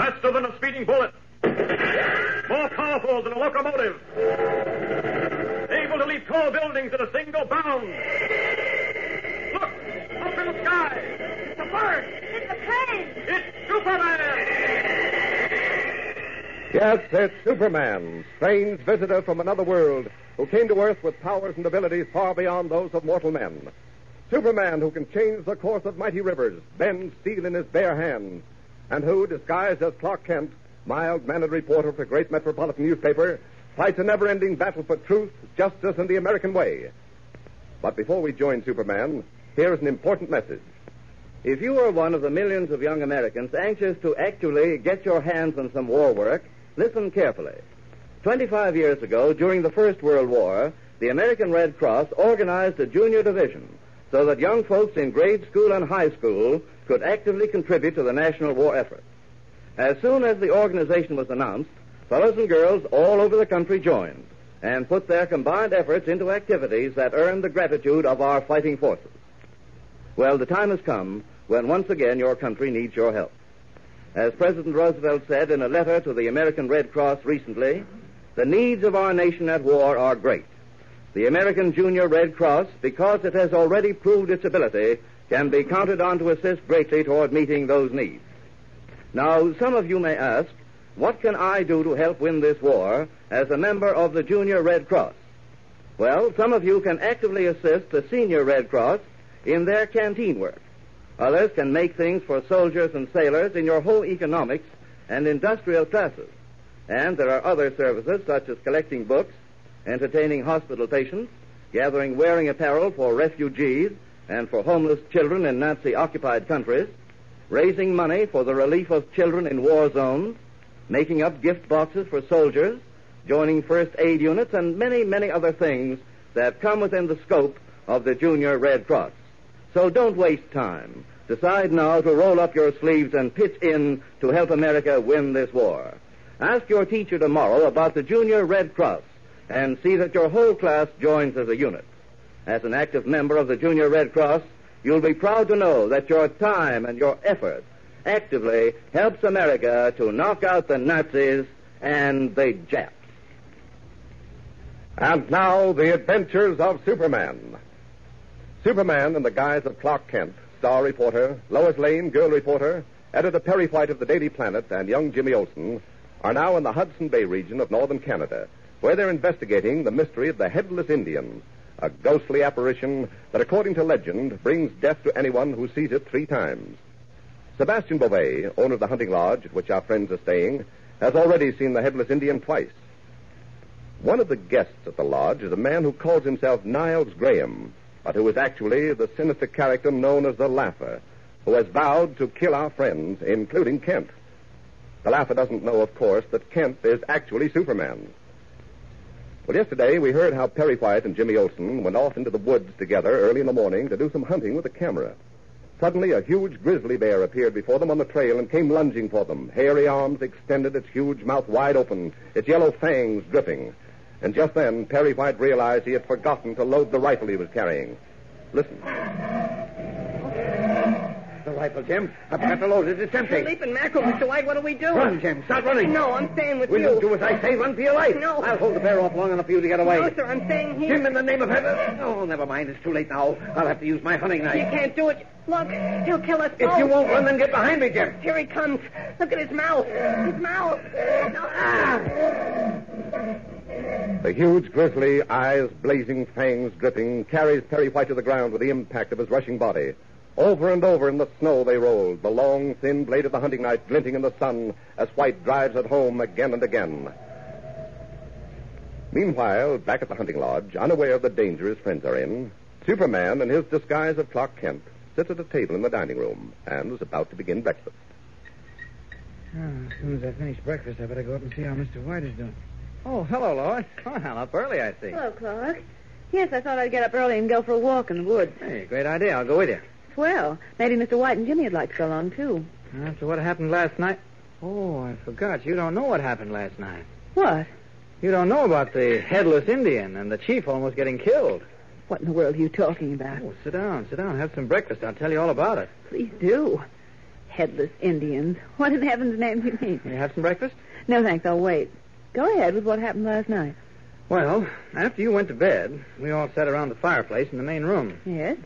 Faster than a speeding bullet. More powerful than a locomotive. Able to leap tall buildings at a single bound. Look! Up in the sky! It's a bird! It's a plane! It's Superman! Yes, it's Superman, strange visitor from another world, who came to Earth with powers and abilities far beyond those of mortal men. Superman who can change the course of mighty rivers, bend steel in his bare hands, and who, disguised as Clark Kent, mild-mannered reporter for a great metropolitan newspaper, fights a never-ending battle for truth, justice, and the American way. But before we join Superman, here is an important message. If you are one of the millions of young Americans anxious to actually get your hands on some war work, listen carefully. 25 years ago, during the First World War, the American Red Cross organized a junior division so that young folks in grade school and high school could actively contribute to the national war effort. As soon as the organization was announced, fellows and girls all over the country joined and put their combined efforts into activities that earned the gratitude of our fighting forces. Well, the time has come when once again your country needs your help. As President Roosevelt said in a letter to the American Red Cross recently, the needs of our nation at war are great. The American Junior Red Cross, because it has already proved its ability, can be counted on to assist greatly toward meeting those needs. Now, some of you may ask, what can I do to help win this war as a member of the Junior Red Cross? Well, some of you can actively assist the Senior Red Cross in their canteen work. Others can make things for soldiers and sailors in your home economics and industrial classes. And there are other services such as collecting books, entertaining hospital patients, gathering wearing apparel for refugees and for homeless children in Nazi occupied countries, raising money for the relief of children in war zones, making up gift boxes for soldiers, joining first aid units, and many, many other things that come within the scope of the Junior Red Cross. So don't waste time. Decide now to roll up your sleeves and pitch in to help America win this war. Ask your teacher tomorrow about the Junior Red Cross and see that your whole class joins as a unit. As an active member of the Junior Red Cross, you'll be proud to know that your time and your effort actively helps America to knock out the Nazis and the Japs. And now, the adventures of Superman. Superman, in the guise of Clark Kent, star reporter, Lois Lane, girl reporter, editor Perry White of the Daily Planet, and young Jimmy Olsen, are now in the Hudson Bay region of northern Canada, where they're investigating the mystery of the Headless Indian, a ghostly apparition that, according to legend, brings death to anyone who sees it three times. Sebastian Beauvais, owner of the hunting lodge at which our friends are staying, has already seen the Headless Indian twice. One of the guests at the lodge is a man who calls himself Niles Graham, but who is actually the sinister character known as the Laugher, who has vowed to kill our friends, including Kent. The Laugher doesn't know, of course, that Kent is actually Superman. Well, yesterday we heard how Perry White and Jimmy Olsen went off into the woods together early in the morning to do some hunting with a camera. Suddenly, a huge grizzly bear appeared before them on the trail and came lunging for them, hairy arms extended, its huge mouth wide open, its yellow fangs dripping. And just then, Perry White realized he had forgotten to load the rifle he was carrying. Listen. The rifle, Jim. I've got to load it. It's empty. You're leaping mackerel, Mr. White. What do we do? Run, Jim. Start running. No, I'm staying with you. Will you. you do as I say? Run for your life. No. I'll hold the bear off long enough for you to get away. No, sir, I'm staying here. Jim, in the name of heaven. Oh, never mind. It's too late now. I'll have to use my hunting knife. You can't do it. Look, he'll kill us If both. you won't run, then get behind me, Jim. Here he comes. Look at his mouth. His mouth. No, ah. The huge grizzly, eyes blazing, fangs dripping, carries Perry White to the ground with the impact of his rushing body. Over and over in the snow they rolled, the long, thin blade of the hunting knife glinting in the sun as White drives it home again and again. Meanwhile, back at the hunting lodge, unaware of the danger his friends are in, Superman, in his disguise of Clark Kent, sits at a table in the dining room and is about to begin breakfast. Ah, as soon as I finish breakfast, I better go up and see how Mr. White is doing. Oh, hello, Lois. Oh, well, up early, I see. Hello, Clark. Yes, I thought I'd get up early and go for a walk in the woods. Hey, great idea. I'll go with you. Swell. Maybe Mr. White and Jimmy would like to go along, too. After what happened last night? Oh, I forgot. You don't know what happened last night. What? You don't know about the headless Indian and the chief almost getting killed. What in the world are you talking about? Oh, sit down, sit down. Have some breakfast. I'll tell you all about it. Please do. Headless Indians. What in heaven's name do you mean? You have some breakfast? No, thanks. I'll wait. Go ahead with what happened last night. Well, after you went to bed, we all sat around the fireplace in the main room. Yes?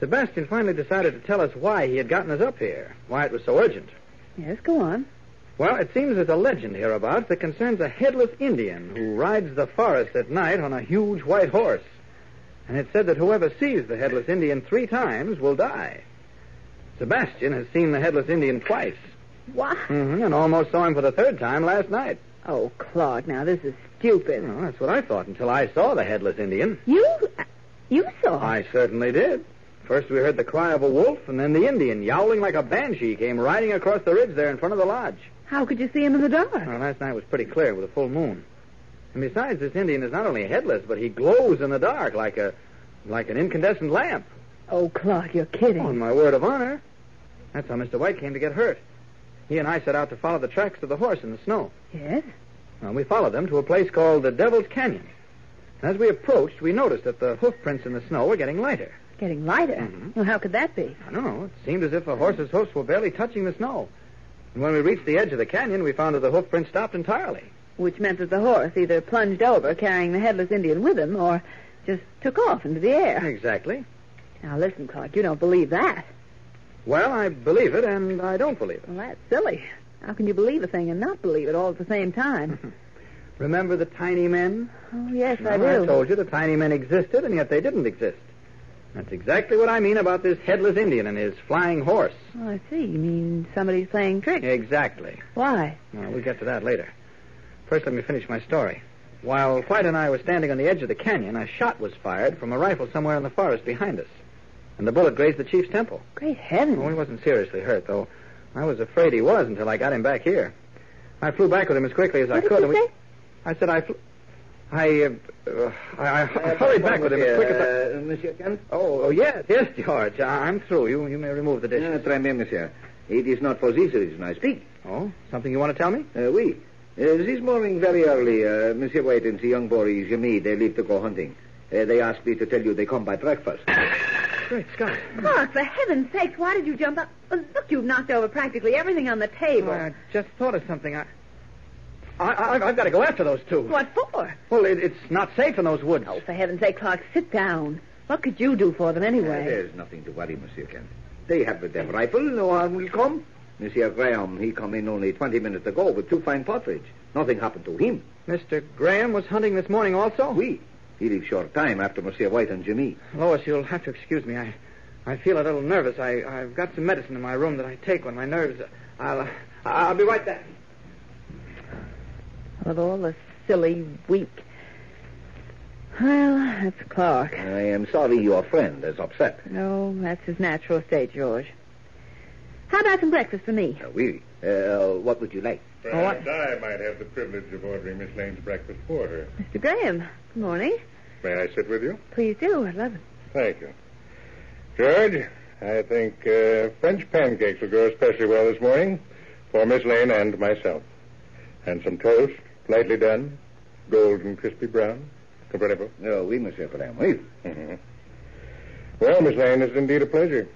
Sebastian finally decided to tell us why he had gotten us up here, why it was so urgent. Yes, go on. Well, it seems there's a legend hereabouts that concerns a headless Indian who rides the forest at night on a huge white horse. And it's said that whoever sees the headless Indian three times will die. Sebastian has seen the headless Indian twice. What? hmm and almost saw him for the third time last night. Oh, Clark, now this is stupid. Well, that's what I thought until I saw the headless Indian. You. You saw. Him? I certainly did. First we heard the cry of a wolf, and then the Indian, yowling like a banshee, came riding across the ridge there in front of the lodge. How could you see him in the dark? Well, last night was pretty clear with a full moon. And besides, this Indian is not only headless, but he glows in the dark like a like an incandescent lamp. Oh, Clark, you're kidding. On my word of honor. That's how Mr. White came to get hurt. He and I set out to follow the tracks of the horse in the snow. Yes? Well, we followed them to a place called the Devil's Canyon. As we approached, we noticed that the hoof prints in the snow were getting lighter. Getting lighter. Mhm. Well, how could that be? I don't know. It seemed as if the horse's hoofs were barely touching the snow. And when we reached the edge of the canyon, we found that the hoof prints stopped entirely. Which meant that the horse either plunged over, carrying the headless Indian with him, or just took off into the air. Exactly. Now, listen, Clark, you don't believe that. Well, I believe it, and I don't believe it. Well, that's silly. How can you believe a thing and not believe it all at the same time? Remember the tiny men? oh, yes, I do. I told you the tiny men existed, and yet they didn't exist. That's exactly what I mean about this headless Indian and his flying horse. Oh, I see. You mean somebody's playing tricks? Exactly. Why? Well, we'll get to that later. First, let me finish my story. While White and I were standing on the edge of the canyon, a shot was fired from a rifle somewhere in the forest behind us. And the bullet grazed the chief's temple. Great heavens. Oh, he wasn't seriously hurt, though. I was afraid he was until I got him back here. I flew back with him as quickly as I what could. did and you we... say? I said I flew... I, uh, uh, I, I hurried back with him as quick as I... Uh, Monsieur Kent? Oh, oh, yes, yes, George. I- I'm through. You, you may remove the Uh, dishes. très bien, monsieur. It is not for this reason I speak. Oh, something you want to tell me? Uh, oui. Uh, this morning, very early, uh, Monsieur White and the young boy, Jimmy, they leave to go hunting. Uh, they asked me to tell you they come by breakfast. Great Scott. Clark, for heaven's sake, why did you jump up? Oh, look, you've knocked over practically everything on the table. I just thought of something. I, I, I I've got to go after those two. What for? Well, it, it's not safe in those woods. Oh, for heaven's sake, Clark, sit down. What could you do for them Uh, anyway? there's nothing to worry, Monsieur Kent. They have their rifle, no harm will come. Monsieur Graham, he come in only 20 minutes ago with two fine partridge. Nothing happened to him. Mr. Graham was hunting this morning also? Oui. He leave short time after Monsieur White and Jimmy. Lois, you'll have to excuse me. I, I feel a little nervous. I, I've got some medicine in my room that I take when my nerves. I'll, uh, I'll be right back. With all the silly, weak. Well, that's Clark. I am sorry your friend is upset. No, that's his natural state, George. How about some breakfast for me? Uh, oui. Uh, what would you like? Perhaps I might have the privilege of ordering Miss Lane's breakfast for her. Mr. Graham, good morning. May I sit with you? Please do. I'd love it. Thank you. George, I think uh, French pancakes will go especially well this morning for Miss Lane and myself. And some toast, lightly done, golden crispy brown. Comprenez-vous? Oh, oui, Monsieur Graham. Oui. Mhm. Well, Miss Lane, it's indeed a pleasure.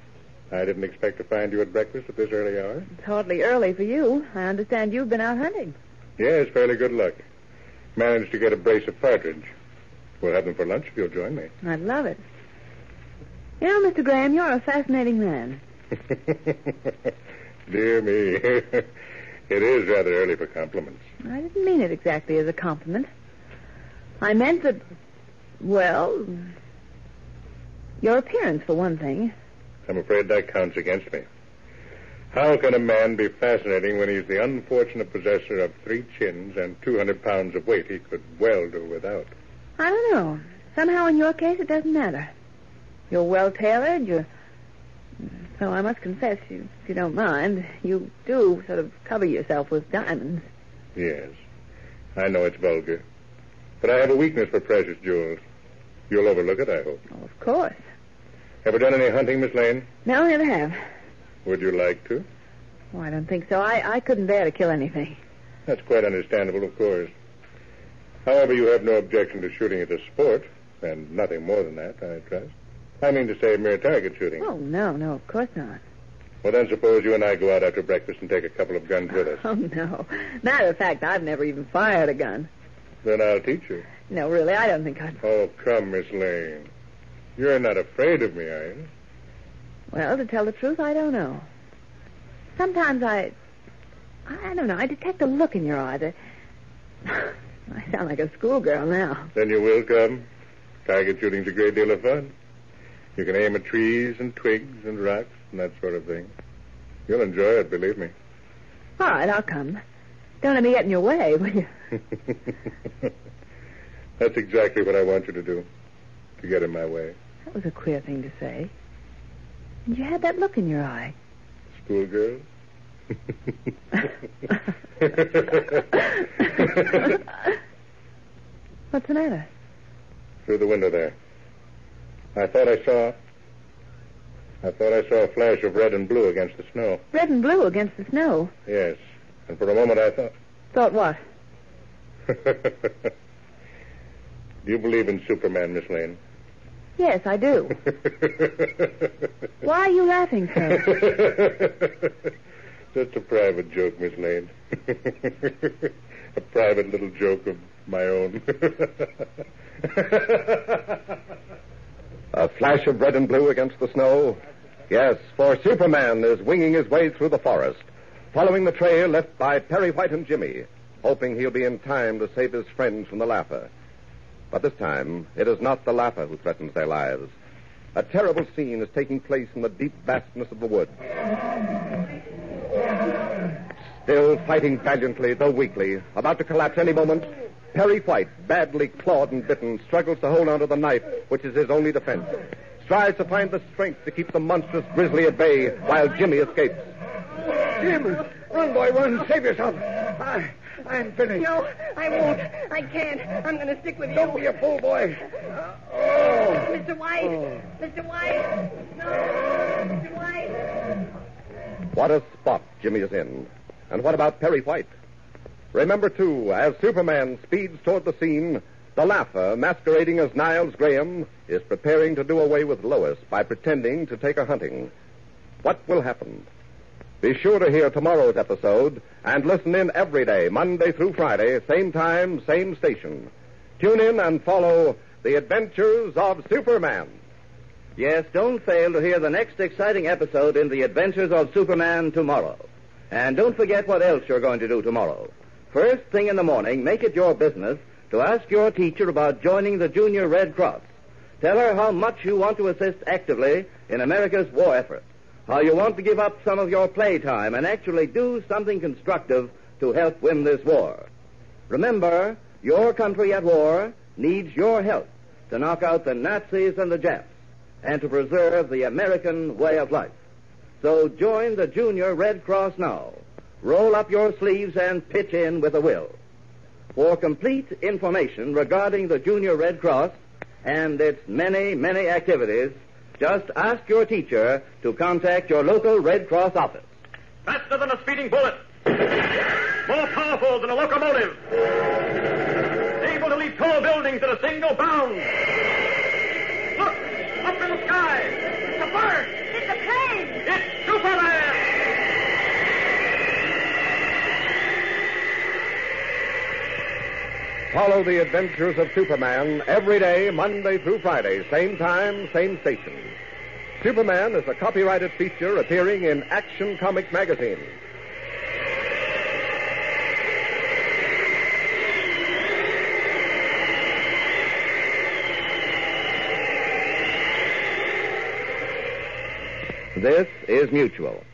I didn't expect to find you at breakfast at this early hour. It's hardly early for you. I understand you've been out hunting. Yes, fairly good luck. Managed to get a brace of partridge. We'll have them for lunch if you'll join me. I'd love it. You know, Mr. Graham, you're a fascinating man. Dear me. it is rather early for compliments. I didn't mean it exactly as a compliment. I meant that, well, your appearance, for one thing. I'm afraid that counts against me. How can a man be fascinating when he's the unfortunate possessor of three chins and 200 pounds of weight he could well do without? I don't know. Somehow, in your case, it doesn't matter. You're well tailored. You're Though I must confess, you, if you don't mind, you do sort of cover yourself with diamonds. Yes. I know it's vulgar. But I have a weakness for precious jewels. You'll overlook it, I hope. Oh, of course. Ever done any hunting, Miss Lane? No, never have. Would you like to? Oh, I don't think so. I, I couldn't bear to kill anything. That's quite understandable, of course. However, you have no objection to shooting as a sport, and nothing more than that, I trust. I mean to say mere target shooting. Oh, no, no, of course not. Well, then suppose you and I go out after breakfast and take a couple of guns with us. Oh, no. Matter of fact, I've never even fired a gun. Then I'll teach you. No, really, I don't think I'd. Oh, come, Miss Lane. You're not afraid of me, are you? Well, to tell the truth, I don't know. Sometimes I. I don't know. I detect a look in your eye that. I sound like a schoolgirl now. Then you will come. Target shooting's a great deal of fun. You can aim at trees and twigs and rocks and that sort of thing. You'll enjoy it, believe me. All right, I'll come. Don't let me get in your way, will you? That's exactly what I want you to do. To get in my way. That was a queer thing to say. And you had that look in your eye. Schoolgirl? What's the matter? Through the window there. I thought I saw. I thought I saw a flash of red and blue against the snow. Red and blue against the snow. Yes. And for a moment I thought. Thought what? Do you believe in Superman, Miss Lane? Yes, I do. Why are you laughing so? Just a private joke, Miss Lane. a private little joke of my own. A flash of red and blue against the snow? Yes, for Superman is winging his way through the forest, following the trail left by Perry White and Jimmy, hoping he'll be in time to save his friends from the Laugher. But this time, it is not the Laugher who threatens their lives. A terrible scene is taking place in the deep vastness of the woods. Still fighting valiantly, though weakly, about to collapse any moment, Perry White, badly clawed and bitten, struggles to hold onto the knife, which is his only defense. Strives to find the strength to keep the monstrous grizzly at bay while Jimmy escapes. Jim, run, boy, run. Save yourself. I, I'm finished. No, I won't. I can't. I'm going to stick with you. Don't be a fool, boy. Oh. Mr. White. Mr. White. No. Mr. White. What a spot Jimmy is in. And what about Perry White? Remember, too, as Superman speeds toward the scene, the laugher, masquerading as Niles Graham, is preparing to do away with Lois by pretending to take her hunting. What will happen? Be sure to hear tomorrow's episode and listen in every day, Monday through Friday, same time, same station. Tune in and follow The Adventures of Superman. Yes, don't fail to hear the next exciting episode in The Adventures of Superman tomorrow. And don't forget what else you're going to do tomorrow. First thing in the morning, make it your business to ask your teacher about joining the Junior Red Cross. Tell her how much you want to assist actively in America's war effort. How you want to give up some of your playtime and actually do something constructive to help win this war. Remember, your country at war needs your help to knock out the Nazis and the Japs and to preserve the American way of life. So join the Junior Red Cross now. Roll up your sleeves and pitch in with a will. For complete information regarding the Junior Red Cross and its many, many activities, just ask your teacher to contact your local Red Cross office. Faster than a speeding bullet. More powerful than a locomotive. Able to leap tall buildings at a single bound. Look! Up in the sky! It's a bird! It's a plane. It's Superman! Follow the adventures of Superman every day, Monday through Friday, same time, same station. Superman is a copyrighted feature appearing in Action Comic Magazine. This is Mutual.